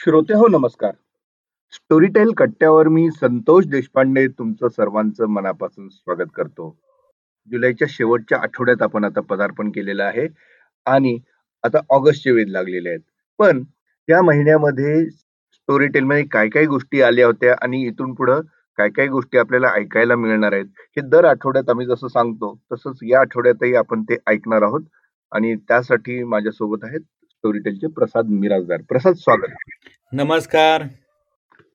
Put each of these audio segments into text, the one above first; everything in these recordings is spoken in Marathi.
श्रोते हो नमस्कार. स्टोरीटेल कट्ट्यावर मी संतोष देशपांडे तुमचं सर्वांचं मनापासून स्वागत करतो. जुलैच्या शेवटच्या आठवड्यात आपण आता पदार्पण केलेलं आहे आणि आता ऑगस्टचे वेध लागलेले आहेत. पण या महिन्यामध्ये स्टोरीटेलमध्ये काय काय गोष्टी आल्या होत्या आणि इथून पुढं काय काय गोष्टी आपल्याला ऐकायला मिळणार आहेत, हे दर आठवड्यात आम्ही जसं सांगतो तसंच या आठवड्यातही आपण ते ऐकणार आहोत आणि त्यासाठी माझ्यासोबत आहेत स्टोरीटेलचे प्रसाद मिराजदार. प्रसाद स्वागत. नमस्कार.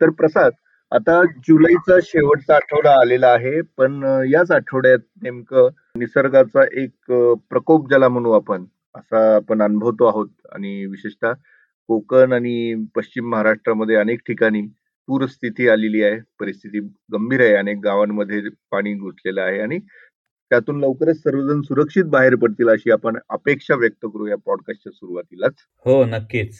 तर प्रसाद, आता जुलैचा शेवटचा आठवडा आलेला आहे, पण याच आठवड्यात नेमकं निसर्गाचा एक प्रकोप ज्याला म्हणू आपण, असा आपण अनुभवतो आहोत आणि विशेषतः कोकण आणि पश्चिम महाराष्ट्रामध्ये अनेक ठिकाणी पूरस्थिती आलेली आहे. परिस्थिती गंभीर आहे. अनेक गावांमध्ये पाणी घुसलेलं आहे आणि त्यातून लवकरच सर्वजण सुरक्षित बाहेर पडतील अशी आपण अपेक्षा व्यक्त करू या पॉडकास्टच्या सुरुवातीलाच. हो, नक्कीच.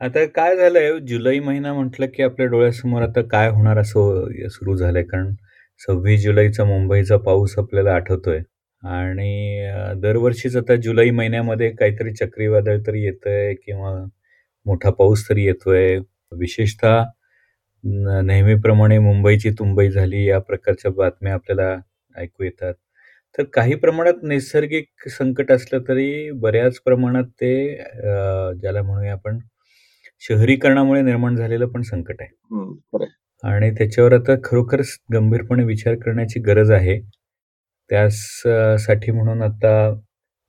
आता काय झालंय, जुलै महिना म्हटलं की आपल्या डोळ्यासमोर आता काय होणार असं सुरू झालंय. कारण 26 जुलैचा मुंबईचा पाऊस आपल्याला आठवतोय आणि दरवर्षीच आता जुलै महिन्यामध्ये काहीतरी चक्रीवादळ तरी येतंय किंवा मोठा पाऊस तरी येतोय. विशेषतः नेहमीप्रमाणे मुंबईची तुंबई झाली, या प्रकारच्या बातम्या आपल्याला ऐकू येतात. तर काही प्रमाणात नैसर्गिक संकट असलं तरी बऱ्याच प्रमाणात ते अ, ज्याला म्हणूया आपण शहरीकरणामुळे निर्माण झालेलं पण संकट आहे. हं. आणि त्याच्यावर आता खरोखरच गंभीरपणे विचार करण्याची गरज आहे. त्यास अ, साठी म्हणून आता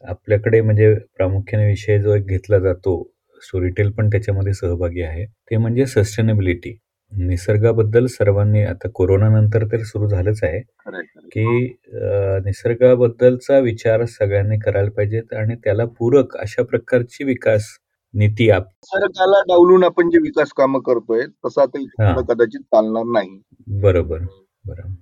आपल्याकडे म्हणजे प्रामुख्याने विषय जो एक घेतला जातो, स्टोरीटेल पण त्याच्यामध्ये सहभागी आहे. ते म्हणजे सस्टेनेबिलिटी. निसर्गाबद्दल सर्वांनी आता कोरोनानंतर तर सुरू झालंच आहे, खरंय, खरंय. की अ, निसर्गाबद्दलचा विचार सगळ्यांनी करायला पाहिजेत आणि त्याला पूरक अशा प्रकारची विकास नीती आप निसर्गाला डावलून आपण जे विकास कामं करतोय, तसं आता हां. कदाचित चालणार नाही. बरोबर, बरोबर.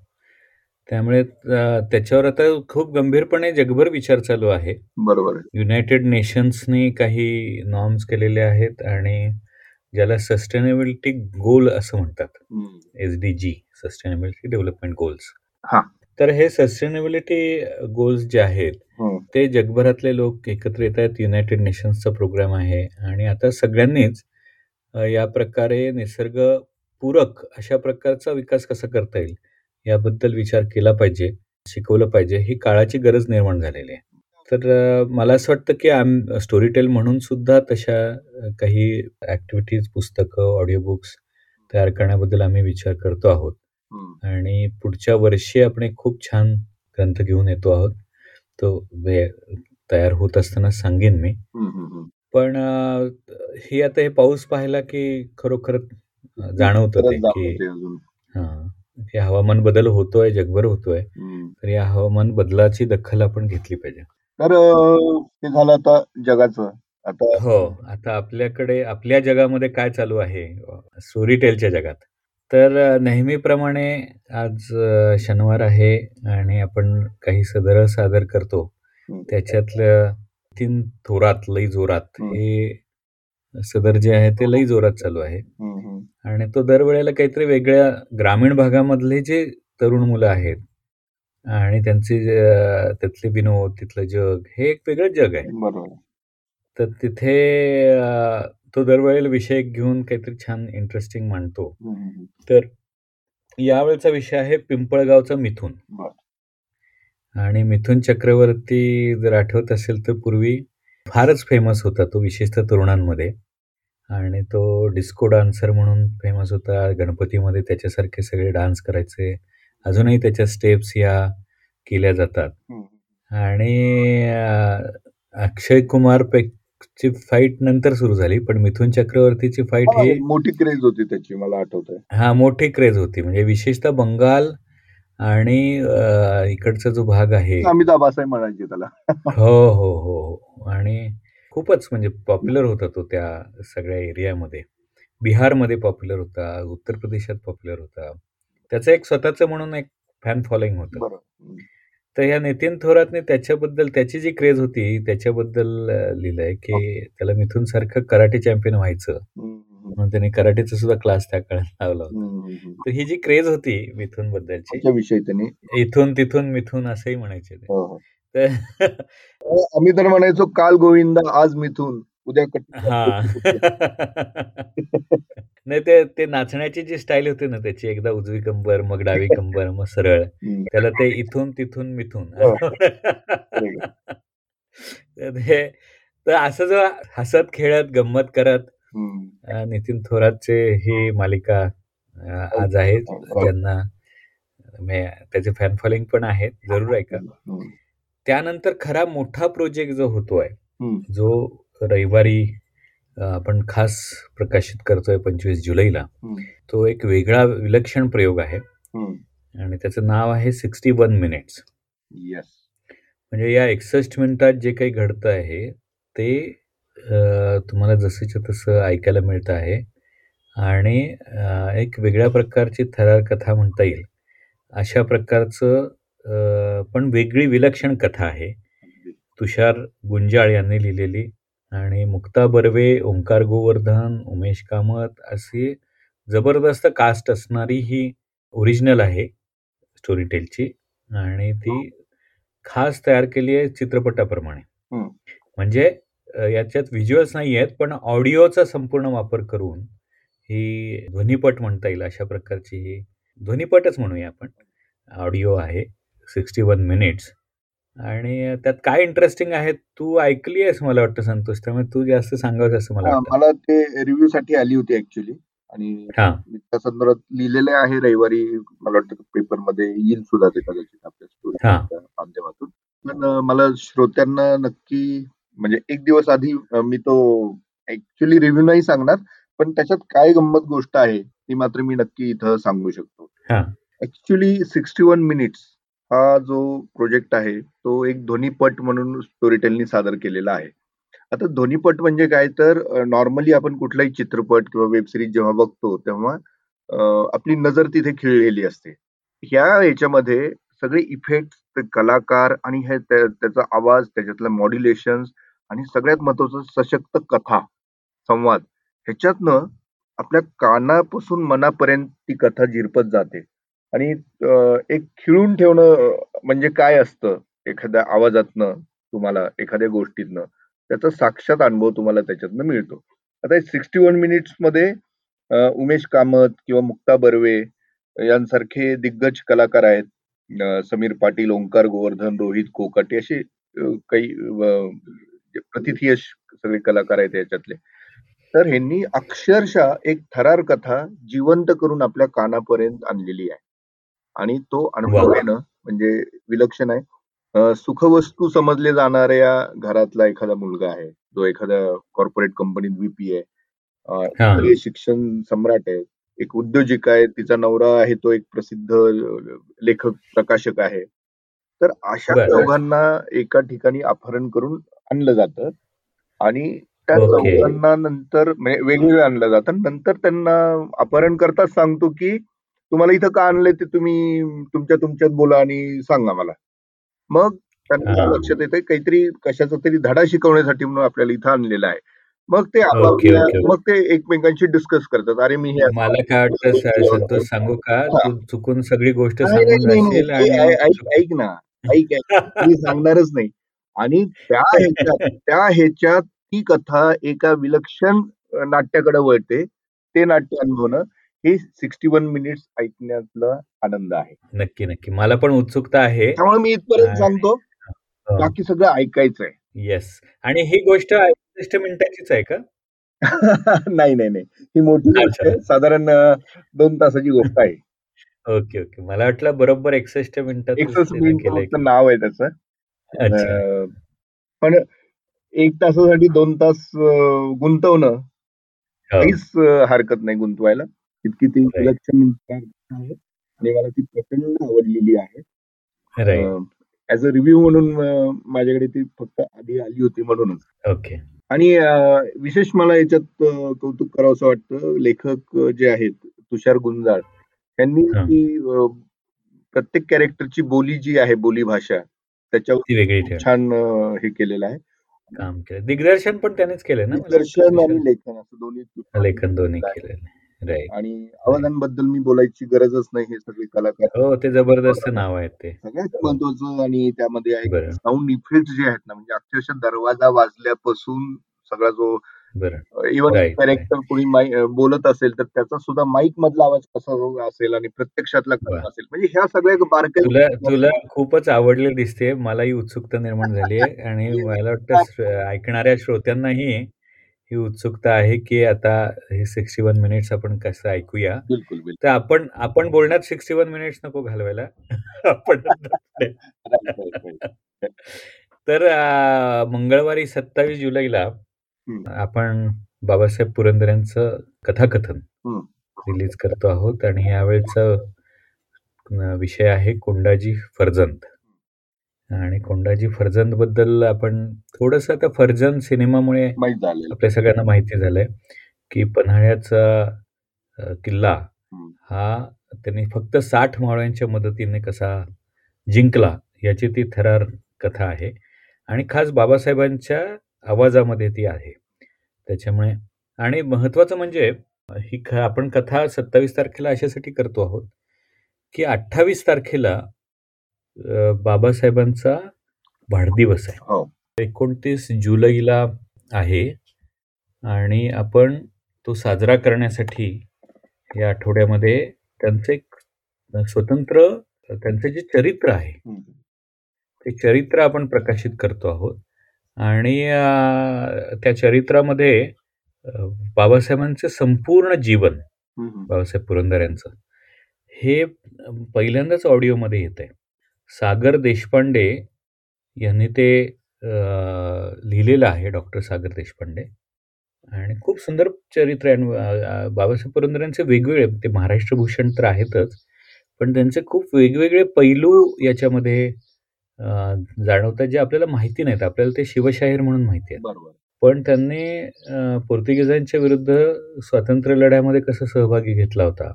त्यामुळे अ, त्याच्यावर आता खूप गंभीरपणे जगभर विचार चालू आहे. बरोबर आहे. युनायटेड नेशन्सनी काही नॉर्म्स केलेले आहेत आणि ज्याला सस्टेनेबिलिटी गोल असं म्हणतात. हं. SDG, sustainability development goals. हां. तर हे सस्टेनेबिलिटी गोल्स जे आहेत. ते जगभरातले लोक एकत्र येत आहेत. युनायटेड नेशन्सचा प्रोग्राम आहे आणि आता सगळ्यांनीच या प्रकारे निसर्गपूरक अशा प्रकारचा विकास कसा करता येईल, याबद्दल विचार केला पाहिजे, शिकवलं पाहिजे. ही काळाची गरज निर्माण झालेली आहे. तर मला असं वाटतं की आम स्टोरीटेल म्हणून सुद्धा तशा काही ॲक्टिव्हिटीज, पुस्तकं, ऑडिओ बुक्स तयार करण्याबद्दल आम्ही विचार करतो आहोत. आणि पुढच्या वर्षी आपण एक खूप छान ग्रंथ घेऊन येतो आहोत. तो वे तयार होत असताना सांगेन मी. पण हे आता हे पाऊस पाहिला की खरोखरच अ, जाणवतं की. हां, हवामान बदल होतोय, जगभर होतोय. तर या हवामान बदलाची दखल आपण घेतली पाहिजे. तर अ, ते झालं आता जगाचं. आता हो, आता आपल्याकडे आपल्या जगामध्ये काय चालू आहे अ, स्टोरीटेलच्या जगात. तर अ, नेहमीप्रमाणे आज अ, शनिवार आहे आणि आपण काही सदरं सादर करतो. हं. त्याच्यातलं नितीन थोरात, लई जोरात हं. हे सदर जे आहे ते लई जोरात चालू आहे. हं, हं. आणि तो दरवेळेला काहीतरी वेगळ्या ग्रामीण भागामधले जे तरुण मुलं आहेत आणि त्यांचे जे त्यातले विनोद, तिथलं जग, हे एक वेगळंच जग आहे. बरोबर. तर तिथे अ, तो दरवेळेला विषय घेऊन काहीतरी छान इंटरेस्टिंग मांडतो. हं, हं, हं. तर यावेळचा विषय आहे पिंपळगावचा मिथून. बरं. आणि मिथुन चक्रवर्ती जर आठवत असेल तर पूर्वी फारच फेमस होता तो विशेषतः तरुणांमध्ये आणि तो डिस्को डान्सर म्हणून फेमस होता. गणपतीमध्ये त्याच्यासारखे सगळे डान्स करायचे. अजूनही त्याच्या स्टेप्स या केल्या जातात. आणि अक्षय कुमार पेकची फाईट नंतर सुरू झाली. पण मिथुन चक्रवर्तीची फाईट हां, मोठी क्रेज होती त्याची मला आठवतंय. हां, मोठी क्रेज होती. म्हणजे विशेषतः बंगाल आणि इकडचा जो भाग आहे म्हणायचे त्याला. हो, हो, हो, हो. आणि खूपच म्हणजे पॉप्युलर होता तो त्या सगळ्या एरियामध्ये. बिहारमध्ये पॉप्युलर होता, उत्तर प्रदेशात पॉप्युलर होता. त्याचं एक स्वतःचं म्हणून एक फॅन फॉलोइंग होतं. हं. तर ह्या नितीन थोरातने त्याच्याबद्दल त्याची जी क्रेज होती त्याच्याबद्दल लिहिलंय की त्याला मिथुनसारखं कराटे चॅम्पियन व्हायचं. हं, हं, हं. म्हणून त्याने कराटेचा सुद्धा क्लास त्या काळात लावला हं, होता. हं, हं. तर ही जी क्रेज होती त्याच्याविषयी त्यांनी इथून तिथून मिथून असंही म्हणायचे ते. हो, हो. तर आम्ही तर म्हणायचो काल गोविंदा आज मिथून, उद्या. हां. नाही ते ते नाचण्याची जी स्टाईल होती ना त्याची एकदा उजवी कंबर मग डावी कंबर मग सरळ. त्याला ते इथून तिथून मिथून. हो. हे तर असं जो हसत खेळत गंमत करत नितीन थोरातचे ही मालिका आज आहे ज्यांना त्याचे फॅन फॉलोइंग पण आहेत. जरूर ऐका. त्यानंतर खरा मोठा प्रोजेक्ट जो होतोय जो रविवारी आपण खास प्रकाशित करतोय पंचवीस जुलैला. तो एक वेगळा विलक्षण प्रयोग आहे. आणि त्याचं नाव आहे सिक्स्टी वन मिनिट्स. म्हणजे या एकसष्ट मिनिटात जे काही घडतं आहे ते तुम्हाला जसंच्या तसं ऐकायला मिळतं आहे. आणि एक वेगळ्या प्रकारची थरार कथा म्हणता येईल. अशा प्रकारचं पण वेगळी विलक्षण कथा आहे. तुषार गुंजाळ यांनी लिहिलेली आणि मुक्ता बर्वे ओंकार गोवर्धन उमेश कामत अशी जबरदस्त कास्ट असणारी ही ओरिजिनल आहे स्टोरी टेलची आणि ती खास तयार केली आहे चित्रपटाप्रमाणे. म्हणजे याच्यात व्हिज्युअल्स नाही आहेत पण ऑडिओचा संपूर्ण वापर करून ही ध्वनीपट म्हणता येईल अशा प्रकारची ही ध्वनीपटच म्हणूया आपण. ऑडिओ आहे सिक्स्टी वन मिनिट्स आणि त्यात काय इंटरेस्टिंग आहे तू ऐकली आहेस मला वाटतं संतोष? त्यामुळे तू जास्त सांगावं असं मला मला ते रिव्ह्यू साठी आली होती ऍक्च्युली आणि त्या संदर्भात लिहिलेले आहे रविवारी मला वाटतं पेपरमध्ये येईल सुद्धा ते कदाचित आपल्या माध्यमातून. पण मला श्रोत्यांना नक्की म्हणजे एक दिवस आधी मी तो ऍक्च्युली रिव्ह्यू नाही सांगणार पण त्याच्यात काय गंमत गोष्ट आहे ती मात्र मी नक्की इथं सांगू शकतो. ऍक्च्युली सिक्स्टी वन मिनिट्स हा जो प्रोजेक्ट आहे तो एक ध्वनीपट म्हणून स्टोरीटेलनी सादर केलेला आहे. आता ध्वनीपट म्हणजे काय? तर नॉर्मली आपण कुठलाही चित्रपट किंवा वेब सिरीज जेव्हा बघतो तेव्हा आपली नजर तिथे खिळलेली असते. ह्या याच्यामध्ये सगळे इफेक्ट कलाकार आणि हे त्याचा आवाज त्याच्यातलं मॉड्युलेशन आणि सगळ्यात महत्वाचं सशक्त कथा संवाद ह्याच्यातनं आपल्या कानापासून मनापर्यंत ती कथा झिरपत जाते. आणि एक खिळून ठेवणं म्हणजे काय असतं? एखाद्या आवाजातनं तुम्हाला एखाद्या गोष्टीतनं. त्याचा साक्षात अनुभव तुम्हाला त्याच्यातनं मिळतो. आता सिक्स्टी वन मिनिट्समध्ये उमेश कामत किंवा मुक्ता बर्वे यांसारखे दिग्गज कलाकार आहेत. समीर पाटील ओंकार गोवर्धन रोहित कोकाटे असे काही प्रतिथियश सगळे कलाकार आहेत याच्यातले. तर ह्यांनी अक्षरशः एक थरार कथा जिवंत करून आपल्या कानापर्यंत आणलेली आहे. आणि तो अनुभव येणं म्हणजे विलक्षण आहे. सुखवस्तू समजले जाणाऱ्या घरातला एखादा मुलगा आहे. जो एखाद्या कॉर्पोरेट कंपनीत व्हीपी आहे. शिक्षण सम्राट आहे. एक उद्योजिका आहे. तिचा नवरा आहे. तो एक प्रसिद्ध लेखक प्रकाशक आहे. तर अशा दोघांना एका ठिकाणी अपहरण करून आणलं जातं. आणि त्या चौघांना नंतर म्हणजे वेगवेगळं आणलं जातं. नंतर त्यांना अपहरण करताच सांगतो की तुम्हाला इथं का आणलंय ते तुम्ही तुमच्या तुमच्यात बोला आणि सांगा मला. मग त्यांना लक्षात येते काहीतरी कशाचा तरी धडा शिकवण्यासाठी म्हणून आपल्याला इथं आणलेलं आहे. मग ते मग ते एकमेकांशी डिस्कस करतात. अरे मी मला काय वाटतं सांगू का? तू चुकून सगळी गोष्ट ऐक ना. ऐक मी सांगणारच नाही. आणि त्या ह्याच्यात त्या ह्याच्यात ती कथा एका विलक्षण नाट्याकडे वळते. ते नाट्य अनुभवणं. हे सिक्स्टी वन मिनिट्स ऐकण्यातला आनंद आहे. नक्की नक्की. मला पण उत्सुकता आहे. त्यामुळे मी इथपर्यंत सांगतो बाकी सगळं ऐकायचंय येस आणि ही गोष्ट एकसष्ट मिनिटाचीच आहे का? नाही नाही नाही. ही मोठी गोष्ट आहे. साधारण दोन तासाची गोष्ट आहे. Okay okay. मला वाटलं बरोबर एकसष्ट मिनिटात एकसष्ट मिनिट नाव आहे त्याचं. पण एक तासासाठी दोन तास गुंतवणं हो. काहीच हरकत नाही गुंतवायला. इतकी ती विलक्षण आहे आणि मला ती प्रचंड आवडलेली आहे. ऍज अ रिव्ह्यू म्हणून माझ्याकडे ती फक्त आधी आली होती म्हणूनच. ओके आणि विशेष मला याच्यात कौतुक करावं असं वाटतं लेखक जे आहेत तुषार गुंजाळ त्यांनी ती प्रत्येक कॅरेक्टरची बोली जी आहे बोली भाषा त्याच्यावर छान हे केलेलं आहे. काम केलं. दिग्दर्शन पण त्यानेच केलं ना? दिग्दर्शन आणि लेखन असं दोन्ही लेखन दोन्ही आणि आवाजांबद्दल मी बोलायची गरजच नाही हे सगळे कलाकार. हो ते जबरदस्त नाव आहेत ते. सगळ्यात महत्वाचं आणि त्यामध्ये साऊंड इफेक्ट जे आहेत ना म्हणजे अक्षरशः दरवाजा वाजल्यापासून सगळा जो इव्हन कॅरेक्टर कोणी बोलत असेल तर त्याचा सुद्धा माईक मधला आवाज कसा असेल आणि प्रत्यक्षातला कसा असेल म्हणजे ह्या सगळ्या बारकाई तुला तुला खूपच आवडले दिसते. मलाही उत्सुकता निर्माण झाली आहे आणि मला वाटतं ऐकणाऱ्या श्रोत्यांनाही ही उत्सुकता आहे की आता हे सिक्स्टी वन मिनिट्स आपण कसं ऐकूया. बिलकुल तर आपण आपण बोलण्यात सिक्स्टी वन मिनिट्स नको घालवायला. आपण तर मंगळवारी सत्तावीस जुलैला आपण बाबासाहेब पुरंदर यांचं कथाकथन रिलीज करतो आहोत. आणि यावेळेचा विषय आहे कोंडाजी फर्जंत आणि कोंडाजी फर्जंत बद्दल आपण थोडस आता फर्जंत सिनेमामुळे आपल्या सगळ्यांना माहिती झालंय की पन्हाळ्याचा किल्ला हा त्यांनी फक्त साठ मावळ्यांच्या मदतीने कसा जिंकला याची ती थरार कथा आहे. आणि खास बाबासाहेबांच्या आवाजामध्ये ती आहे. त्याच्यामुळे आणि महत्वाचं म्हणजे ही आपण कथा सत्तावीस तारखेला अशासाठी करतो आहोत की अठ्ठावीस तारखेला बाबासाहेबांचा वाढदिवस आहे. हो. एकोणतीस जुलैला आहे आणि आपण तो साजरा करण्यासाठी या आठवड्यामध्ये त्यांचं एक स्वतंत्र त्यांचं जे चरित्र आहे ते चरित्र आपण प्रकाशित करतो आहोत. आणि त्या चरित्रामध्ये बाबासाहेबांचं संपूर्ण जीवन बाबासाहेब पुरंदर यांचं हे पहिल्यांदाच ऑडिओमध्ये येत आहे सागर देशपांडे यांनी ते लिहिलेलं आहे डॉक्टर सागर देशपांडे. आणि खूप सुंदर चरित्र आहे. बाबासाहेब पुरंदर यांचे वेगवेगळे ते महाराष्ट्र भूषण तर आहेतच पण त्यांचे खूप वेगवेगळे पैलू याच्यामध्ये जाणवतात जे आपल्याला माहिती नाहीत. आपल्याला ते शिवशाहीर म्हणून माहिती आहे बरोबर. पण त्यांनी पोर्तुगीजांच्या विरुद्ध स्वातंत्र्य लढ्यामध्ये कसा सहभागी घेतला होता?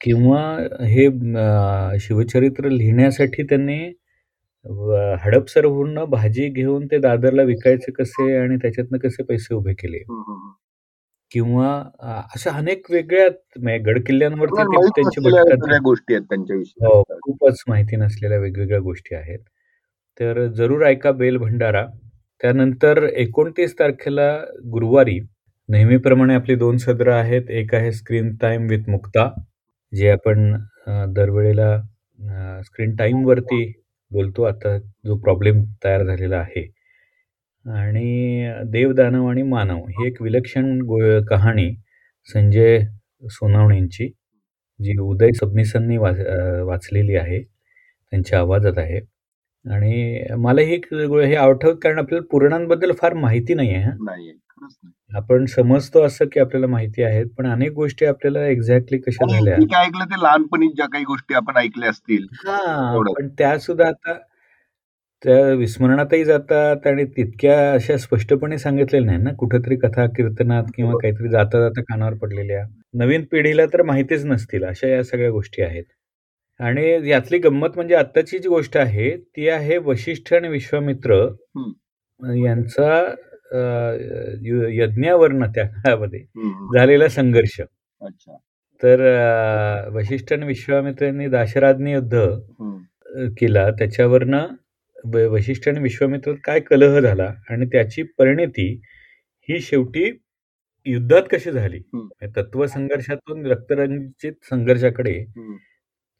किंवा हे शिवचरित्र लिहिण्यासाठी त्यांनी हडपसर भाजी घेऊन ते दादरला विकायचे कसे आणि त्याच्यातनं कसे पैसे उभे केले? किंवा अशा अनेक वेगळ्या गड किल्ल्यांवरती त्यांची गोष्टी आहेत त्यांच्याविषयी हो खूपच माहिती नसलेल्या वेगवेगळ्या गोष्टी आहेत. तर जरूर ऐका बेल भंडारा. त्यानंतर एकोणतीस तारखेला गुरुवारी नेहमीप्रमाणे आपली दोन सदरं आहेत. एक आहे स्क्रीन टाइम विथ मुक्ता. जे आपण दरवेळेला स्क्रीन टाईमवरती बोलतो आता जो प्रॉब्लेम तयार झालेला आहे. आणि देव दानव आणि मानव ही एक विलक्षण कहाणी संजय सोनावणेंची जी उदय सबनीसांनी वाच वाचलेली आहे. त्यांच्या आवाजात आहे. आणि मला हे हे आठवत कारण आपल्याला पुराणांबद्दल फार माहिती नाही आहे आपण समजतो असं की आपल्याला माहिती आहेत पण अनेक गोष्टी आपल्याला एक्झॅक्टली कशा झाल्या? ऐकलं ते लहानपणी ज्या काही गोष्टी आपण ऐकल्या असतील? हा पण त्या सुद्धा आता त्या विस्मरणातही जातात आणि तितक्या अशा स्पष्टपणे सांगितलेल्या नाही ना कुठेतरी कथा कीर्तनात किंवा काहीतरी जाता जाता कानावर पडलेल्या. नवीन पिढीला तर माहितीच नसतील अशा या सगळ्या गोष्टी आहेत. आणि यातली गंमत म्हणजे आत्ताची जी गोष्ट आहे ती आहे वशिष्ठ आणि विश्वामित्र यांचा यज्ञावरनं त्या काळामध्ये झालेला संघर्ष. तर वशिष्ठ आणि विश्वामित्रांनी दाशराज्ञी युद्ध केला. त्याच्यावरनं वशिष्ठ आणि विश्वामित्र काय कलह झाला आणि त्याची परिणती ही शेवटी युद्धात कशी झाली? तत्व संघर्षातून रक्तरंजित संघर्षाकडे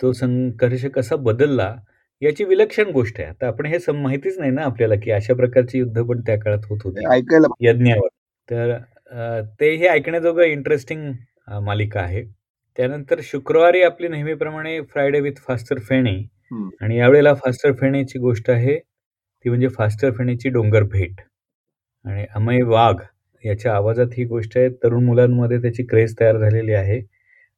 तो संघर्ष कसा बदलला? याची विलक्षण गोष्ट आहे. आता आपण हे माहितीच नाही ना आपल्याला की अशा प्रकारचे युद्ध पण त्या काळात होत होते. ऐकायला यज्ञावर. तर ते हे ऐकण्याजोगं इंटरेस्टिंग मालिका आहे. त्यानंतर शुक्रवारी आपली नेहमीप्रमाणे फ्रायडे विथ फास्टर फेणी आणि यावेळेला फास्टर फेणीची गोष्ट आहे. ती म्हणजे फास्टर फेणीची डोंगर भेट. आणि अमय वाघ याच्या आवाजात ही गोष्ट आहे. तरुण मुलांमध्ये त्याची क्रेज तयार झालेली आहे.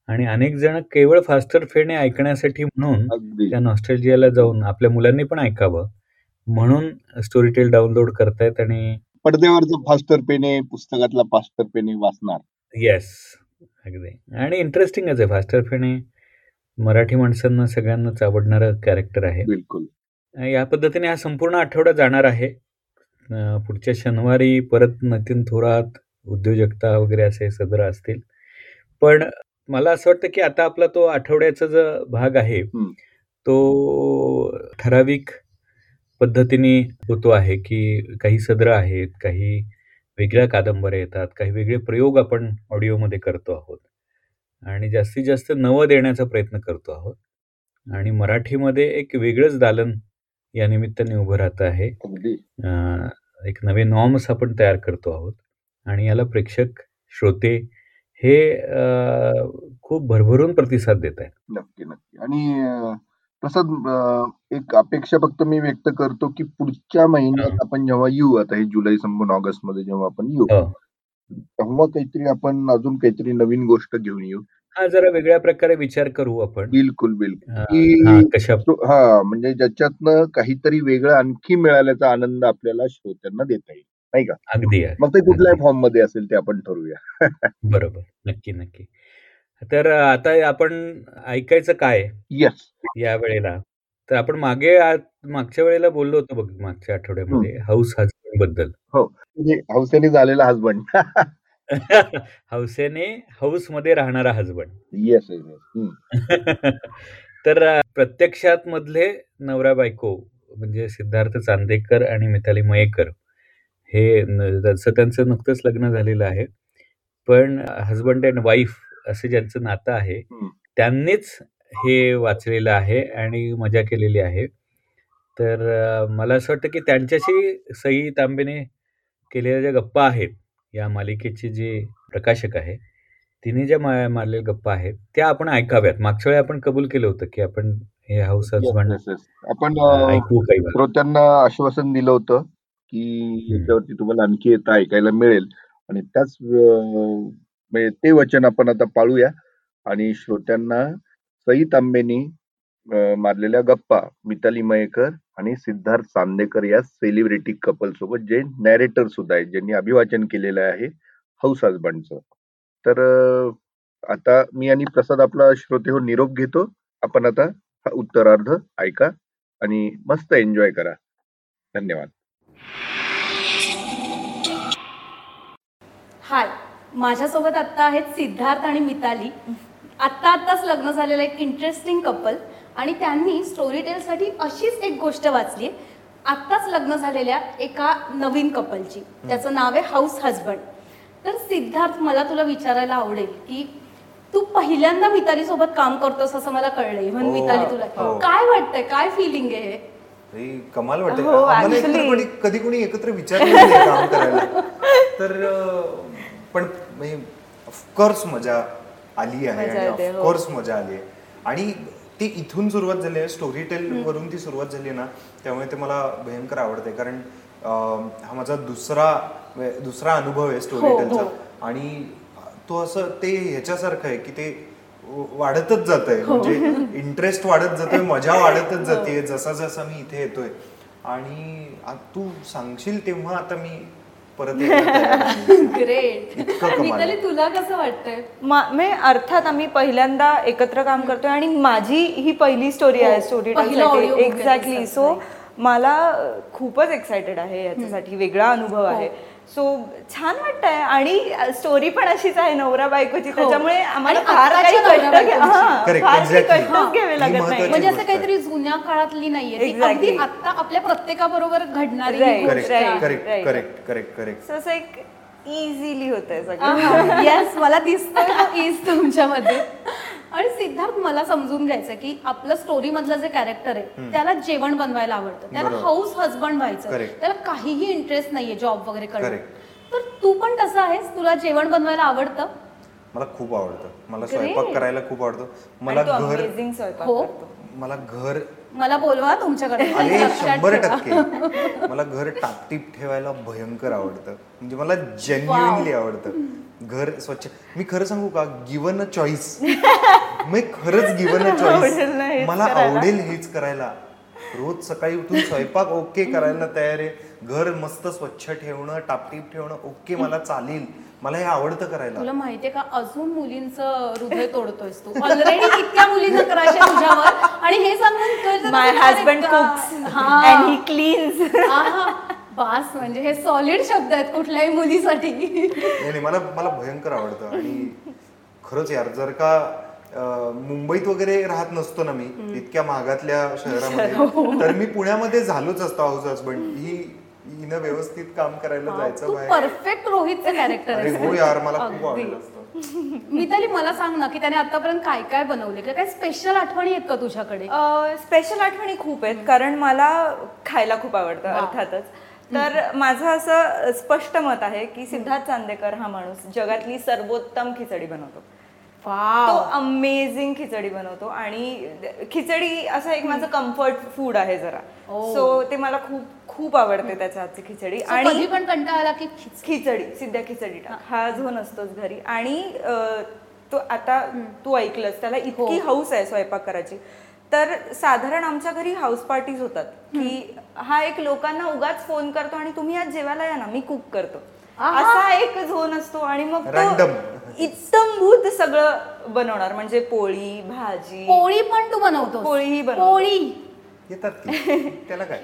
आणि अनेक जण केवळ फास्टर फेणे ऐकण्यासाठी म्हणून त्या नॉस्ट्रेलियाला जाऊन आपल्या मुलांनी पण ऐकावं. म्हणून स्टोरी टेल डाउनलोड करतायत आणि पडद्यावरचं फास्टर पेने पुस्तकातला फास्टर पेने वाचणार. येस अगदी. आणि इंटरेस्टिंगच आहे फास्टर फेणे मराठी माणसांना सगळ्यांनाच आवडणारं कॅरेक्टर आहे. बिलकुल. या पद्धतीने हा संपूर्ण आठवडा जाणार आहे. पुढच्या शनिवारी परत नितीन थोरात उद्योजकता वगैरे असे सदर असतील. पण मला असं वाटतं की आता आपला तो आठवड्याचा जो भाग आहे तो ठराविक पद्धतीने होतो आहे की काही सदर आहेत काही वेगळ्या कादंबऱ्या येतात काही वेगळे प्रयोग आपण ऑडिओमध्ये करतो आहोत. आणि जास्तीत जास्त नवं देण्याचा प्रयत्न करतो आहोत. आणि मराठीमध्ये एक वेगळंच दालन या निमित्ताने उभं राहत आहे. एक नवे नॉर्म्स आपण तयार करतो आहोत. आणि याला प्रेक्षक श्रोते हे खूप भरभरून प्रतिसाद देत आहेत. नक्की नक्की. आणि प्रसाद एक अपेक्षा फक्त मी व्यक्त करतो की पुढच्या महिन्यात आपण जेव्हा येऊ आता हे जुलै संपून ऑगस्टमध्ये जेव्हा आपण येऊ हो. तेव्हा काहीतरी आपण अजून काहीतरी नवीन गोष्ट घेऊन येऊ. हा जरा वेगळ्या प्रकारे विचार करू आपण. बिलकुल बिलकुल. हा म्हणजे ज्याच्यातनं काहीतरी वेगळं आणखी मिळाल्याचा आनंद आपल्याला श्रोत्यांना देता येईल. नाही का? अगदी मग ते कुठल्याही फॉर्ममध्ये असेल ते आपण ठरवूया. बरोबर. नक्की नक्की. तर आता आपण ऐकायचं काय? येस या वेळेला. तर आपण मागे मागच्या वेळेला बोललो होतो बघ मागच्या आठवड्यामध्ये हाऊस हजबंडबद्दल हो. म्हणजे हौसेने झालेला हजबंड हौसेने हाऊसमध्ये राहणारा हजबंड येस तर प्रत्यक्षात मधले नवरा बायको म्हणजे सिद्धार्थ चांदेकर आणि मिताली मयेकर हे त्यांचं नुकतंच लग्न झालेलं आहे. पण हजबंड अँड वाईफ असं ज्यांचं नातं आहे त्यांनीच हे वाचलेलं आहे आणि मजा केलेली आहे. तर मला असं वाटतं की त्यांच्याशी सई तांबेने केलेल्या ज्या गप्पा आहेत या मालिकेचे जे प्रकाशक आहे तिने ज्या मारलेल्या गप्पा आहेत त्या आपण ऐकाव्यात. मागच्या वेळी आपण कबूल केलं होतं की आपण हे हाऊस हजबंड आपण ऐकू काही श्रोत्यांना आश्वासन दिलं होतं. की याच्यावरती तुम्हाला आणखी येतं ऐकायला मिळेल. आणि त्याच म्हणजे ते वचन आपण आता पाळूया. आणि श्रोत्यांना सई तांबेनी मारलेल्या गप्पा मिताली मयेकर आणि सिद्धार्थ चांदेकर या सेलिब्रिटी कपल सोबत जे नॅरेटर सुद्धा आहेत ज्यांनी अभिवाचन केलेलं आहे हौस हजबंडचं तर आता मी आणि प्रसाद आपला श्रोते हो निरोप घेतो. आपण आता हा उत्तरार्ध ऐका आणि मस्त एन्जॉय करा. धन्यवाद. हाय माझ्यासोबत आता आहेत सिद्धार्थ आणि मिताली. आत्ता आत्ताच लग्न झालेलं एक इंटरेस्टिंग कपल आणि त्यांनी स्टोरी टेलसाठी अशीच एक गोष्ट वाचली आत्ताच लग्न झालेल्या एका नवीन कपलची त्याचं नाव आहे हाऊस हजबंड तर सिद्धार्थ मला तुला विचारायला आवडेल की तू पहिल्यांदा मिताली सोबत काम करतोस असं मला कळलंय. म्हणून हो, मिताली तुला हो. काय वाटतंय? काय फिलिंग आहे कमाल वाटत कधी कोणी एकत्र विचार काम करायला. तर पण ऑफकोर्स मजा आली आहे ऑफकोर्स हो. मजा आली आहे. आणि ती इथून सुरुवात झाली आहे स्टोरी टेल वरून ती सुरुवात झाली ना त्यामुळे ते मला भयंकर आवडते कारण हा माझा दुसरा दुसरा अनुभव आहे स्टोरी हो, टेलचा हो. आणि तो असं ते ह्याच्यासारखं आहे की ते वाढतच जात आहे म्हणजे इंटरेस्ट वाढत जातोय मजा वाढतच जाते जसा जसा मी इथे येतोय. आणि तू सांगशील तेव्हा आता मी परत ग्रेट तुला कसं वाटतंय? अर्थात आम्ही पहिल्यांदा एकत्र काम करतोय आणि माझी ही पहिली स्टोरी आहे स्टोरी एक्झॅक्टली सो मला खूपच एक्सायटेड आहे याच्यासाठी. वेगळा अनुभव आहे. सो छान वाटतंय. आणि स्टोरी पण अशीच आहे नवरा बायकोची. हो. त्याच्यामुळे आम्हाला फार काही कष्ट घ्यावे लागत नाही. म्हणजे असं काहीतरी जुन्या काळातली नाहीये. आता आपल्या प्रत्येकाबरोबर घडणारी करेक्ट करेक्ट करेक्ट असं एक इझिली होत आहे सगळं येस मला दिसतं इज तुमच्यामध्ये. आणि सिद्धार्थ मला समजून घ्यायचं की आपलं स्टोरी मधलं जे कॅरेक्टर आहे त्याला जेवण बनवायला आवडतं. त्याला हाऊस हजबंड व्हायचं. त्याला काहीही इंटरेस्ट नाहीये जॉब वगैरे करणं. तर तू पण कसं आहेस? तुला जेवण बनवायला आवडतं? मला खूप आवडतं. मला स्वयंपाक करायला खूप आवडतं. मला घर हो. मला घर मला बोलवा तुमच्याकडे. शंभर टक्के. मला घर टापटीप ठेवायला भयंकर आवडतं. म्हणजे मला जेन्युनली आवडतं. घर स्वच्छ मी खरं सांगू का? गिवन अ चॉईस मी खरंच गिवन अ चॉईस मला आवडेल हेच करायला. रोज सकाळी उठून स्वयंपाक ओके करायला तयार आहे. घर मस्त स्वच्छ ठेवणं टापटीप ठेवणं ओके मला चालेल. मला हे आवडतं करायला. तुला माहितीये का अजून मुलींचं हृदय तोडतोयस तू. ऑलरेडी इतक्या मुलींना करायचं तुझ्यावर. आणि हे सांगून my husband cooks and he. Cleans बास म्हणजे हे सॉलिड शब्द आहेत कुठल्याही मुलीसाठी. नाही मला मला भयंकर आवडतं. आणि खरंच यार जर का मुंबईत वगैरे राहत नसतो ना मी इतक्या महागातल्या शहरामध्ये. हो. तर मी पुण्यामध्ये झालोच असतो हाऊस हजबंड ही हिनं व्यवस्थित काम करायला जायचं परफेक्ट रोहितचं कॅरेक्टर अरे हो यार मला खूप आवडलं मिताली मला सांग ना की त्याने आतापर्यंत काय काय बनवले? किंवा काय स्पेशल आठवणी आहेत का तुझ्याकडे? स्पेशल आठवणी खूप आहेत कारण मला खायला खूप आवडतं अर्थातच. तर माझं असं स्पष्ट मत आहे की सिद्धार्थ चांदेकर हा माणूस जगातली सर्वोत्तम खिचडी बनवतो. तो अमेझिंग खिचडी बनवतो आणि खिचडी असं एक माझं कम्फर्ट फूड आहे जरा. सो ते मला खूप खूप आवडते त्याच्या हातची खिचडी. आणि पण कंटाळा आला की खिच- खिचडी सिद्ध्या खिचडी टाक. हा. जो नसतोच घरी. आणि तो आता तू ऐकलंस त्याला इतकी हौस आहे स्वयंपाक करायची. तर साधारण आमच्या घरी हाऊस पार्टीज होतात की हा एक लोकांना उगाच फोन करतो आणि तुम्ही आज जेवायला या ना मी कुक करतो. असा एक झोन असतो आणि मग. इत्तमभूत सगळं बनवणार म्हणजे पोळी भाजी. पोळी पण तू बनवतो बनवतो. पोळी. येतात की? त्याला काय?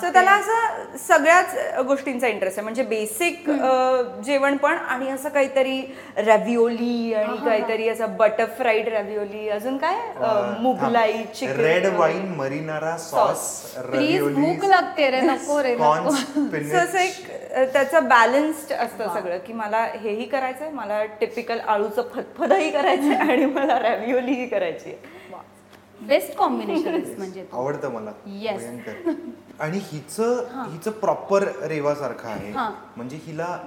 सो. त्याला असं सगळ्याच गोष्टींचा इंटरेस्ट आहे. म्हणजे बेसिक जेवण पण आणि असं काहीतरी रॅव्हिओली आणि काहीतरी असं बटर फ्राईड रॅव्हिओली अजून काय? Mughlai chicken red wine marinara sauce please भूक लागते रे नको रे असं एक त्याचं बॅलन्स्ड असतं सगळं की मला हेही करायचंय मला टिपिकल आळूचं फतफदही करायचंय आणि मला रॅव्हिओलीही करायची आहे. बेस्ट कॉम्बिनेशन म्हणजे. आवडतं मला. भयंकर. आणि हिचं हिचं प्रॉपर रेवासारखं आहे. हा. म्हणजे हिला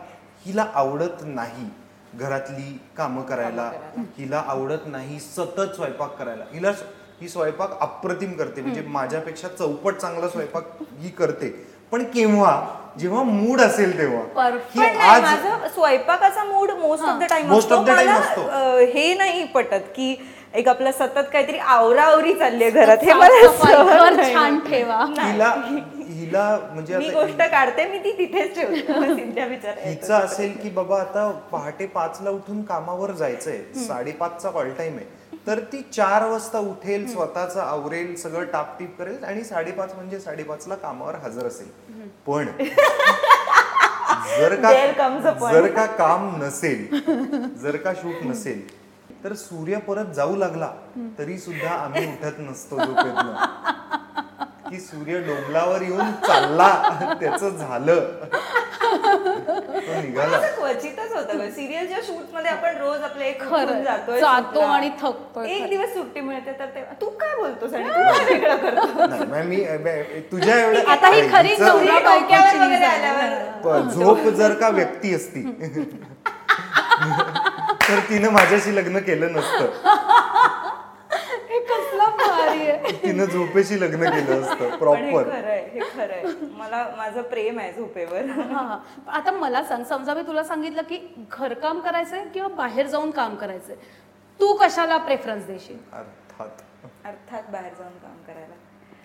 हिला आवडत नाही घरातली कामं करायला. हिला आवडत नाही सतत स्वयंपाक करायला. हिला ही स्वयंपाक अप्रतिम करते. म्हणजे माझ्यापेक्षा चौपट चांगला स्वयंपाक ही करते. पण केव्हा जेव्हा मूड असेल तेव्हा आज स्वयंपाकाचा mood most of the time Most of the time असतो. हे नाही पटत की एक आपलं सतत काहीतरी आवरावरी चालली आहे घरात. हे मला. छान ठेवा. हिला हिला म्हणजे मी गोष्ट काढते मी ती तिथेच ठेवते. हिचं असेल की बाबा आता पहाटे पाचला उठून कामावर जायचंय. साडेपाचचा कॉल टाइम आहे. तर ती चार वाजता उठेल स्वतःच आवरेल सगळं टापटीप करेल आणि साडेपाच म्हणजे साडेपाचला कामावर हजर असेल. पण जर का. जर का काम नसेल जर का शूट नसेल तर सूर्य परत जाऊ लागला तरी सुद्धा आम्ही उठत नसतो झोपेतनं. की सूर्य डोंगलावर येऊन चालला त्याच झालं. तो निघाला. असं क्वचितच होतं सिरियलच्या शूटमध्ये आपण रोज आपले एक जातो ला. आणि थकतोय. एक दिवस सुट्टी मिळते तर ते तू काय बोलतोस आणि तू काय वेगळं करतो नाही मग मी मी- तुझ्या एवढ्या आता ही खरी झोप जर का व्यक्ती असती. तर तिनं माझ्याशी लग्न केलं नसतं. हे कसला भारी आहे. तिनं झोपेशी लग्न केलं असतं हे प्रॉपर खरंय हे खरंय मला माझं प्रेम आहे झोपेवर. हा, हा. आता मला सांग समजा मी तुला सांगितलं की घरकाम करायचंय किंवा बाहेर जाऊन काम करायचंय. तू कशाला प्रेफरन्स देशील? अर्थात. अर्थात बाहेर जाऊन काम करायला.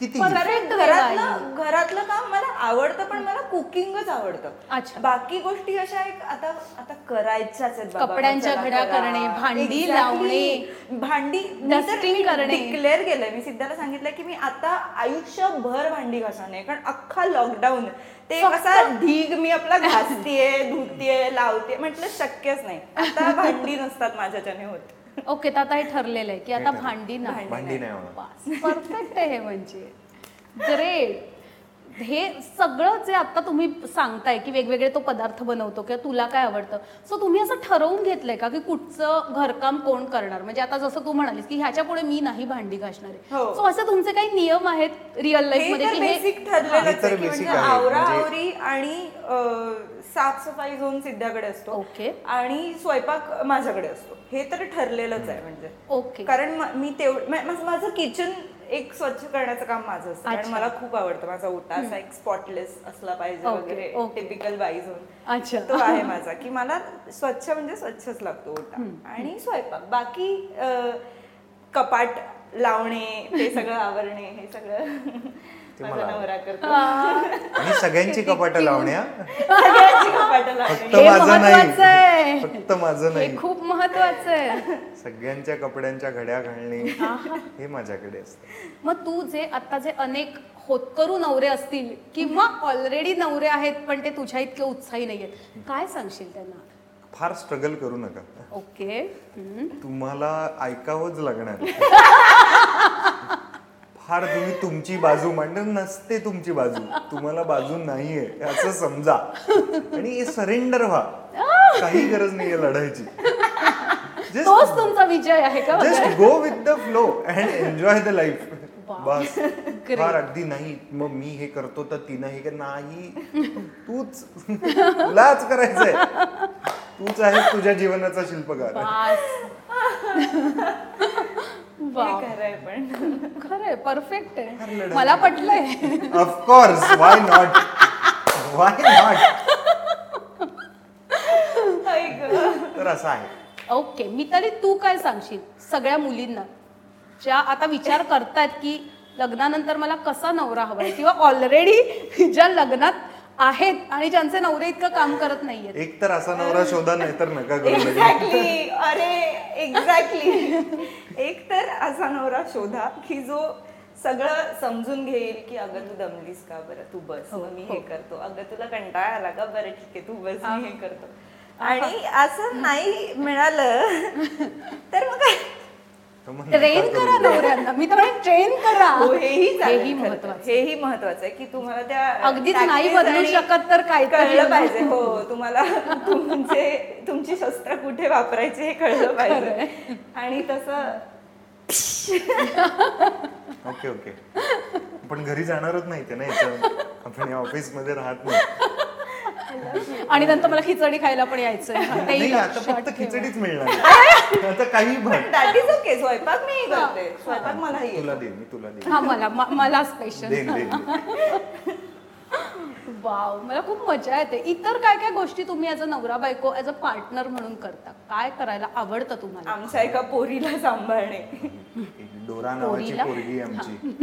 किती घरातलं घरातलं काम मला आवडतं पण मला कुकिंगच आवडतं अच्छा. बाकी गोष्टी अशा एक आता आता करायच्याच आहेत बाबा, कपड्यांच्या चला घड्या करा. करणे, भांडी. लावणे, भांडी करणे. डिक्लेअर केलंय मी सिद्धाला सांगितलं की मी आता आयुष्यभर भांडी घासणार नाही कारण अख्खा लॉकडाऊन ते कसा ढीग मी आपला घासतीये धुतीये लावते म्हटलं शक्यच नाही आता भांडी नसतात माझ्याच्याने होत ओके तर आता हे ठरलेलं आहे की आता भांडी नाही. भांडी नाही होणार. परफेक्ट आहे हे म्हणजे. ग्रेट हे सगळं जे आता तुम्ही सांगताय की वेगवेगळे तो पदार्थ बनवतो किंवा तुला काय आवडतं सो तुम्ही असं ठरवून घेतलंय का की कुठचं घरकाम कोण करणार? म्हणजे आता जसं तू म्हणालीस की ह्याच्या पुढे मी नाही भांडी घासणार. आहे हो. सो असे तुमचे काही नियम आहेत रिअल लाईफ हे मध्ये की हे बेसिक हे म्हणजे म्हणजे- आवरी आणि साफसफाई झोन सिद्धाकडे असतो. ओके. आणि स्वयंपाक माझ्याकडे असतो. हे तर ठरलेलंच आहे म्हणजे. ओके. कारण म- मी तेवढं माझं माझं किचन एक स्वच्छ करण्याचं काम माझं असतं. कारण अच्छा. मला खूप आवडतं. माझा ओटा असा एक स्पॉटलेस असला पाहिजे ओके, वगैरे. ओके. टिपिकल बाई झोन. अच्छा. तो आहे माझा. की मला स्वच्छ म्हणजे स्वच्छच लागतो ओटा आणि स्वयंपाक. बाकी अं, कपाट लावणे ते सगळं आवरणे हे सगळं. ते मला आणि सगळ्यांची कपाट लावण्या? सगळ्यांची कपाटं लावणे फक्त हे माझं महत्वाचं आहे. नाही फक्त माझं हे नाही. खूप महत्वाचं आहे. सगळ्यांच्या कपड्यांच्या घड्या घालणे. हे माझ्याकडे असतं. मग तू जे आता जे अनेक होतकरू नवरे असतील किंवा ऑलरेडी नवरे आहेत पण ते तुझ्या इतके उत्साही नाहीयेत काय सांगशील त्यांना? फार स्ट्रगल करू नका. ओके. तुम्हाला ऐकावंच लागणार. फार तुम्ही तुमची बाजू मांडत नसते तुमची बाजू. तुम्हाला बाजू नाहीये असं समजा. आणि सरेंडर व्हा. काही गरज नाहीये लढायची. तोच तुमचा विजय आहे का? Just go with the flow and enjoy the life बस. फार अगदी नाही. मग मी हे करतो तर तिनं हे नाही. तूच. तुलाच करायचंय. तूच आहे तुझ्या जीवनाचा शिल्पकार. खरंय पण. खरंय परफेक्ट आहे. मला पटलंय. Of course why not why not तर असं आहे. ओके मी तरी तू काय सांगशील? सगळ्या मुलींना. ज्या आता विचार करतायत की लग्नानंतर मला कसा नवरा हवाय? किंवा ऑलरेडी ज्या लग्नात आहेत आणि ज्यांचे नवरे इतकं काम करत नाहीयेत. एक तर असा नवरा शोधा नाही तर नका. एक्झॅक्टली अरे एक्झॅक्टली एक तर असा नवरा शोधा की जो सगळं समजून घेईल की अगं तू दमलीस का बरं? तू बस मग मी हे. करतो. अगं तुला कंटाळा आला का बरं? ठीक आहे तू बस मी हे. करतो. आणि असं नाही मिळालं तर मग ट्रेन करू. करा नवऱ्यांना. मी तर ट्रेन करा. हो, हेही. महत्वाचं. हेही महत्वाचं आहे की तुम्हाला त्या अगदीच नाही बदलू शकत तर काय कळलं पाहिजे. हो तुम्हाला तुमचे तुमची शस्त्र कुठे वापरायचे हे कळलं पाहिजे. आणि तसं ओके ओके. पण घरी जाणारच नाही ते ना याच्या आपण ऑफिसमध्ये राहत नाही. आणि नंतर मला खिचडी खायला पण नाही आता लक्षात फक्त. खिचडीच मिळणार. आता काही बन दॅट इज ओके स्वयंपाक मी करते. स्वयंपाक मलाही तुला येतो. दे मी तुला दे. हा मला म- मला स्पेशल वाव मला खूप मजा येते. इतर काय काय गोष्टी तुम्ही ऍज अ नवरा बायको ऍज अ पार्टनर म्हणून करता? काय करायला आवडतं तुम्हाला? आमच्या एका पोरीला सांभाळणे. एक डोरा नावाची? पोरगी आमची.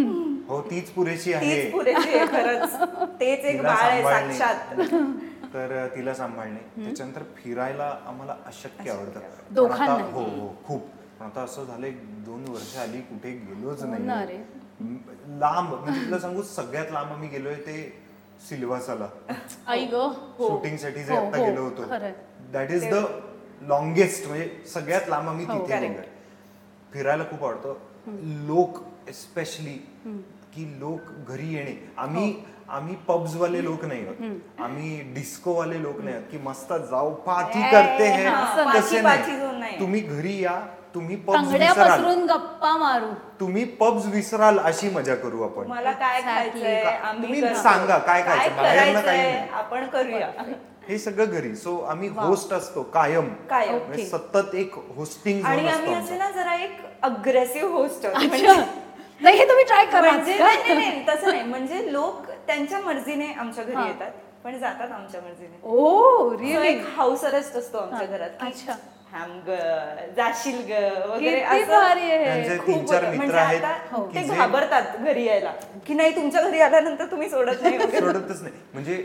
हो. तीच पुरेशी आहे. तीच पुरेशी आहे खरंच. तेच एक बाळ आहे. साक्षात. तर तिला सांभाळणे. त्याच्यानंतर फिरायला आम्हाला अशक्य आवडतं. हो हो खूप. पण आता असं झालं एक दोन वर्ष आली कुठे गेलोच हो नाही लांब. म्हणजे तुला सांगू सगळ्यात लांब आम्ही गेलोय ते सिल्वासाला. शूटिंगसाठी जे हो, आता हो, गेलो होतो. दॅट इज द लॉंगेस्ट म्हणजे सगळ्यात लांब आम्ही हो, तिथे फिरायला खूप आवडतं. लोक एस्पेशली की लोक घरी येणे. आम्ही हो. आम्ही पब्स वाले लोक नाही आहोत. आम्ही डिस्को वाले लोक नाही आहोत. की मस्त जाऊ पार्टी करते हे. तसे नाही. तुम्ही घरी या तुम्ही पब्स विसराल. गप्पा मारू. तुम्ही पब्स विसराल अशी मजा करू आपण. मला काय. खायचंय तुम्ही. सांगा, काय खायचं? बाहेरनं काही नाही. आपण करूया. हे सगळं घरी. सो आम्ही होस्ट असतो कायम. कायम. म्हणजे सतत एक होस्टिंग आणि आम्ही असे. ना जरा एक अग्रेसिव्ह होस्ट अच्छा. नाही हे तुम्ही ट्राय करा. म्हणजे नाही, नाही, नाही, तसं नाही. म्हणजे लोक त्यांच्या मर्जीने आमच्या घरी येतात पण जातात आमच्या मर्जीने ओ रिअली एक हाऊस अरेस्ट असतो आमच्या घरात की अच्छा. ग जाशील ग वगैरे असं. त्यांचे खूप म्हणजे आहेत आता. ते घाबरतात घरी यायला की नाही तुमच्या घरी आल्यानंतर तुम्ही सोडत नाही वगैरे. सोडतच नाही म्हणजे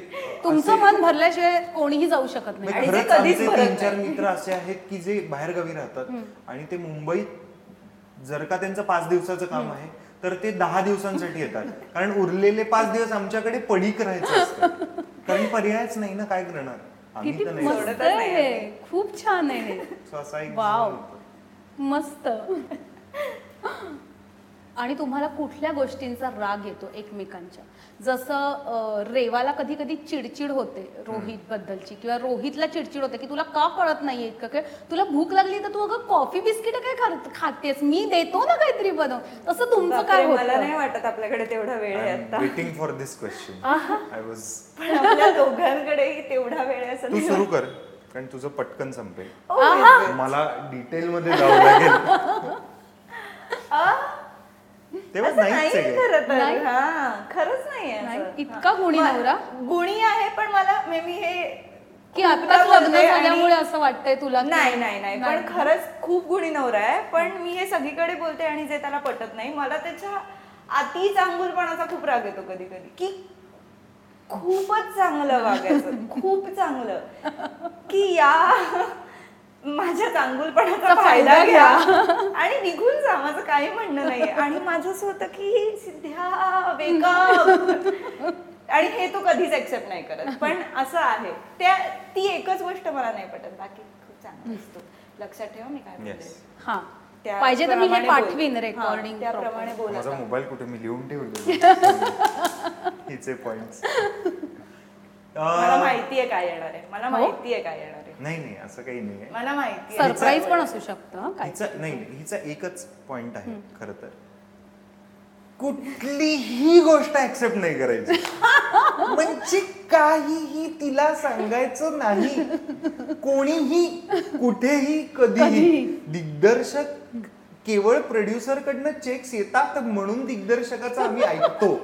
तुमचं मन भरल्याशिवाय कोणीही जाऊ शकत नाही आणि ते कधीच तीन चार. मित्र असे आहेत की जे बाहेर गावी राहतात आणि ते मुंबईत जर का त्यांचं पाच दिवसाचं काम आहे तर ते दहा दिवसांसाठी येतात. कारण उरलेले पाच दिवस आमच्याकडे पडीक राहायचं असतं. कारण पर्यायच नाही ना काय करणार? किती मस्त आहे. हे. खूप छान आहे. हे. वाव. मस्त. आणि तुम्हाला कुठल्या गोष्टींचा राग येतो एकमेकांच्या? जसं रेवाला कधी कधी चिडचिड होते रोहित बद्दलची किंवा रोहितला चिडचिड होते की तुला का कळत नाहीये इतकं काय तुला भूक लागली तर तू अगं कॉफी बिस्किट काय खात- खातेस? मी देतो ना काहीतरी बनव. तसं तुमचं काय मला नाही वाटत आपल्याकडे तेवढा वेळ आहे. I was पण आपल्या दोघांकडेही तेवढा वेळ आहे असं तू सुरू कर कारण तुझं पटकन संपेल. वाटत. मला डिटेल मध्ये जावं लागेल. तेव्हा खरं तर नाही? हा खरंच नाहीये नाही? इतका. गुणी नवरा? गुणी आहे पण मला मे बी हे की आताच खूपदा लग्न बोलते आणि- झाल्यामुळे असं वाटतंय तुला की- नाही नाही नाही पण खरंच खूप गुणी नवरा आहे पण मी हे सगळीकडे बोलते आणि जे त्याला पटत नाही मला त्याच्या अति चांगुलपणाचा खूप राग येतो कधी कधी की खूपच चांगलं वागायचं खूप चांगलं की या माझ्या चांगुलपणाचा फायदा घ्या. आणि निघून जा माझं काही म्हणणं नाहीये आणि माझं असं होतं की सिद्ध्या वेगळं आणि हे तो कधीच एक्सेप्ट नाही करत. पण असं आहे. त्या ती एकच गोष्ट मला नाही पटत. बाकी खूप चांगलं असतो लक्षात ठेवा मी काय हा. पाहिजे तर मी हे. पाठवीन recording त्याप्रमाणे बोला माझा मोबाईल कुठे? मी लिहून ठेवले हिचे पॉइंट मला माहितीये काय येणार आहे. मला हो? माहितीये काय येणार आहे. नाही नाही असं काही नाहीये. मला माहिती सरप्राईज पण असू शकतं हं, काय? हिचा नाही नाही, हिचा एकच पॉइंट आहे खर तर. कुठलीही गोष्ट ऍक्सेप्ट नाही करायची. म्हणजे काहीही तिला सांगायचं नाही. कोणीही कुठेही कधीही. दिग्दर्शक केवळ प्रोड्युसर कडनं चेक्स येतात म्हणून दिग्दर्शकाचं आम्ही ऐकतो.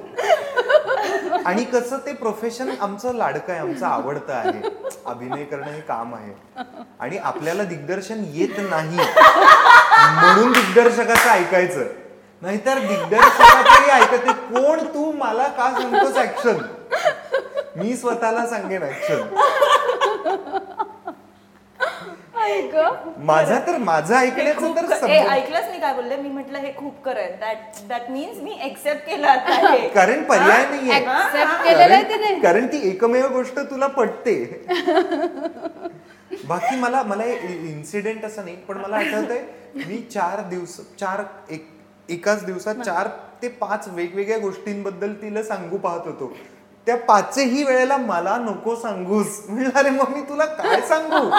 आणि कसं ते प्रोफेशन आमचं लाडकं आहे आमचं आवडतं आहे. अभिनय करणं हे काम आहे. आणि आपल्याला दिग्दर्शन येत नाही. म्हणून दिग्दर्शकाचं ऐकायचं. नाहीतर दिग्दर्शकाचंही ऐकत. कोण तू मला का सांगतोस ऍक्शन मी स्वतःला सांगेन ऍक्शन माझा तर माझं ऐकण्याचं तर ऐकलंच मी काय बोलले? मी म्हटलं हे खूप करेल दॅट दॅट मीन्स मी एक्सेप्ट केलं आता हे. कारण पर्याय नाहीये. कारण ती एकमेव गोष्ट तुला पटते. बाकी मला मला इन्सिडेंट असं नाही पण मला आठवतंय मी चार दिवस चार एक एकाच दिवसात चार ते पाच वेगवेगळ्या गोष्टींबद्दल तिला सांगू पाहत होतो. त्या पाचही वेळेला मला नको सांगूस. म्हणलं अरे मग मी तुला काय सांगू?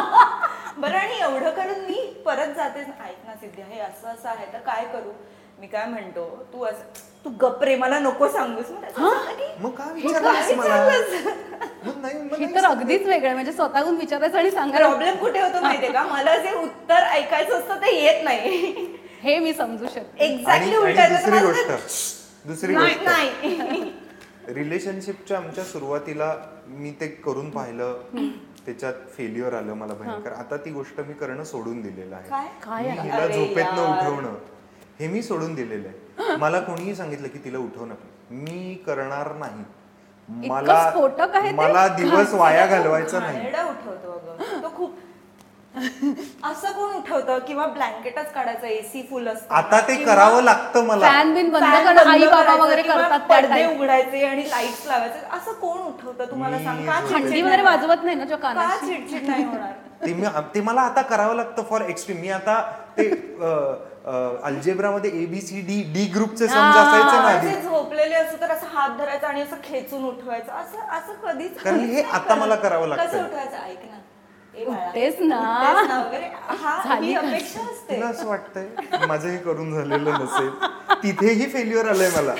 बरं आणि एवढं करून मी परत जाते. ऐक ना सिद्ध्या हे असं असं आहे तर काय करू? मी काय म्हणतो? तू असं तू गप्रे मला नको सांगूस. मग असं झालं की, मग का काय विचारलंस मला? विचारलंस? मग नाही मग हे नाही तर अगदीच वेगळं आहे. म्हणजे स्वतःहून विचारायचं आणि सांगायला प्रॉब्लेम कुठे होतो माहितीये का? मला जे उत्तर ऐकायचं असतं ते येत नाही. हे मी समजू शकते. आणि एक्झॅक्टली आणि दुसरी गोष्ट. दुसरी गोष्ट. नाही. रिलेशनशिपच्या आमच्या सुरुवातीला मी ते करून पाहिलं. त्याच्यात फेल्युअर आलं मला भयंकर. आता ती गोष्ट मी करणं सोडून दिलेलं आहे. मी आहे? हिला झोपेतनं. उठवणं. हे मी सोडून दिलेलं आहे. मला कोणीही सांगितलं की तिला उठवू नका. मी करणार नाही. ते? मला दिवस वाया घालवायचा नाही. तो खूप असं कोण उठवतं किंवा ब्लँकेटच काढायचं एसी फुल असतं. आता ते करावं लागतं मला. फॅन बिन बंद Fan करणं आई बाबा करायचं वगैरे किंवा करतात त्या पडदे time. उघडायचे आणि लाईट्स लावायचे. असं कोण उठवतं तुम्हाला? सांग. का चिडचिड थंडी वगैरे? वाजवत नाही ना जो का चिडचिड नाही होणार? ते मी ते मला आता करावं लागतं फॉर एक्स्ट्रीम मी आता ते अल्जेब्रा मध्ये एबीसीडी डी ग्रुपचे समज असायचे ना आधी. असे झोपलेले असो तर असं हात धरायचा आणि असं खेचून उठवायचं. असं असं कधीच कारण हे आता मला. करावं लागतंय. कसं उठवायचं? ऐक ना. उठतेस ना. हा ही का? अपेक्षा असते. तुला असं वाटतंय माझं हे करून झालेलं नसेल. तिथेही फेल्युअर आलंय मला.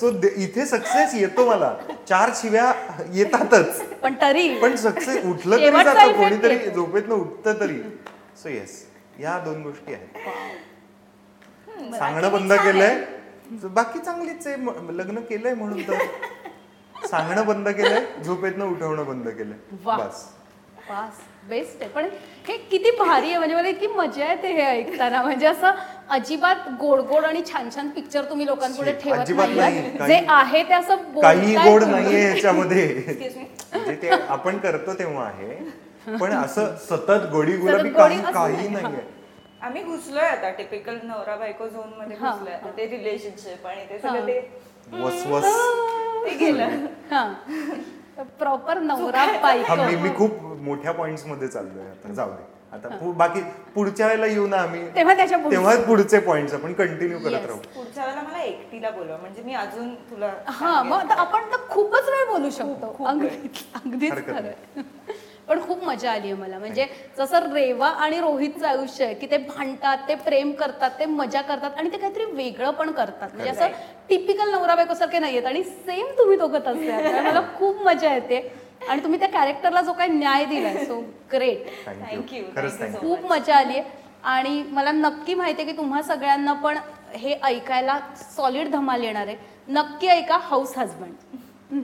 सो इथे सक्सेस येतो मला. चार शिव्या येतातच. पण तरी. पण सक्सेस उठलं तरी जातं कोणीतरी येतो. झोपेतनं उठतं तरी. सो येस या दोन गोष्टी आहेत. सांगणं बंद केलंय. So बाकी चांगलीच आहे. लग्न केलंय म्हणून तर. सांगणं बंद केलंय झोपेतनं उठवणं बंद केलंय. बस. पास बेस्ट आहे पण हे किती भारी आहे म्हणजे मला इतकी मजा येते हे ऐकताना म्हणजे असं अजिबात गोड गोड आणि छान छान पिक्चर तुम्ही लोकांपुढे ठेवत अजिबात नाही नाही. जे आहे ते असं काही बोलताय गोड तुम्ही. नाहीये याच्यामध्ये Excuse me. ते आपण करतो तेव्हा आहे पण असं सतत गोडी गुलाबी गोडी काही असं काही नाही. नाहीये आम्ही घुसलोय आता टिपिकल नवरा बायको झोनमध्ये हा. घुसलोय आता ते रिलेशनशिप आणि ते सगळं. ते वसवस ते गेलं हा प्रॉपर नवरा हा बायको मी मी खूप मोठ्या पॉइंट्समध्ये चाललोय आता. जाऊ दे. आता बाकी पुढच्या वेळेला येऊ ना आम्ही. तेव्हा त्याच्या पुढचे. तेव्हा पुढचे पॉइंट्स आपण कंटिन्यू करत. राहू. पुढच्या वेळेला मला एकटीला बोलवा. म्हणजे मी अजून तुला हा मग आता आपण तर खूपच वेळ बोलू शकतो. अगदीच हरकत खरं पण खूप मजा आली आहे मला. म्हणजे जसं रेवा आणि रोहितचं आयुष्य आहे की ते भांडतात ते प्रेम करतात ते मजा करतात आणि ते काहीतरी वेगळं पण करतात. म्हणजे असं टिपिकल नवरा बायको सारखे नाहीयेत आणि सेम तुम्ही दोघं तसे आहात. त्यामुळे मला खूप मजा येते. आणि तुम्ही त्या कॅरेक्टरला जो काही न्याय दिलाय सो ग्रेट थँक्यू खूप मजा आली आहे. आणि मला नक्की माहिती आहे की तुम्हा सगळ्यांना पण हे ऐकायला सॉलिड धमाल येणार आहे. नक्की ऐका हाऊस हजबंड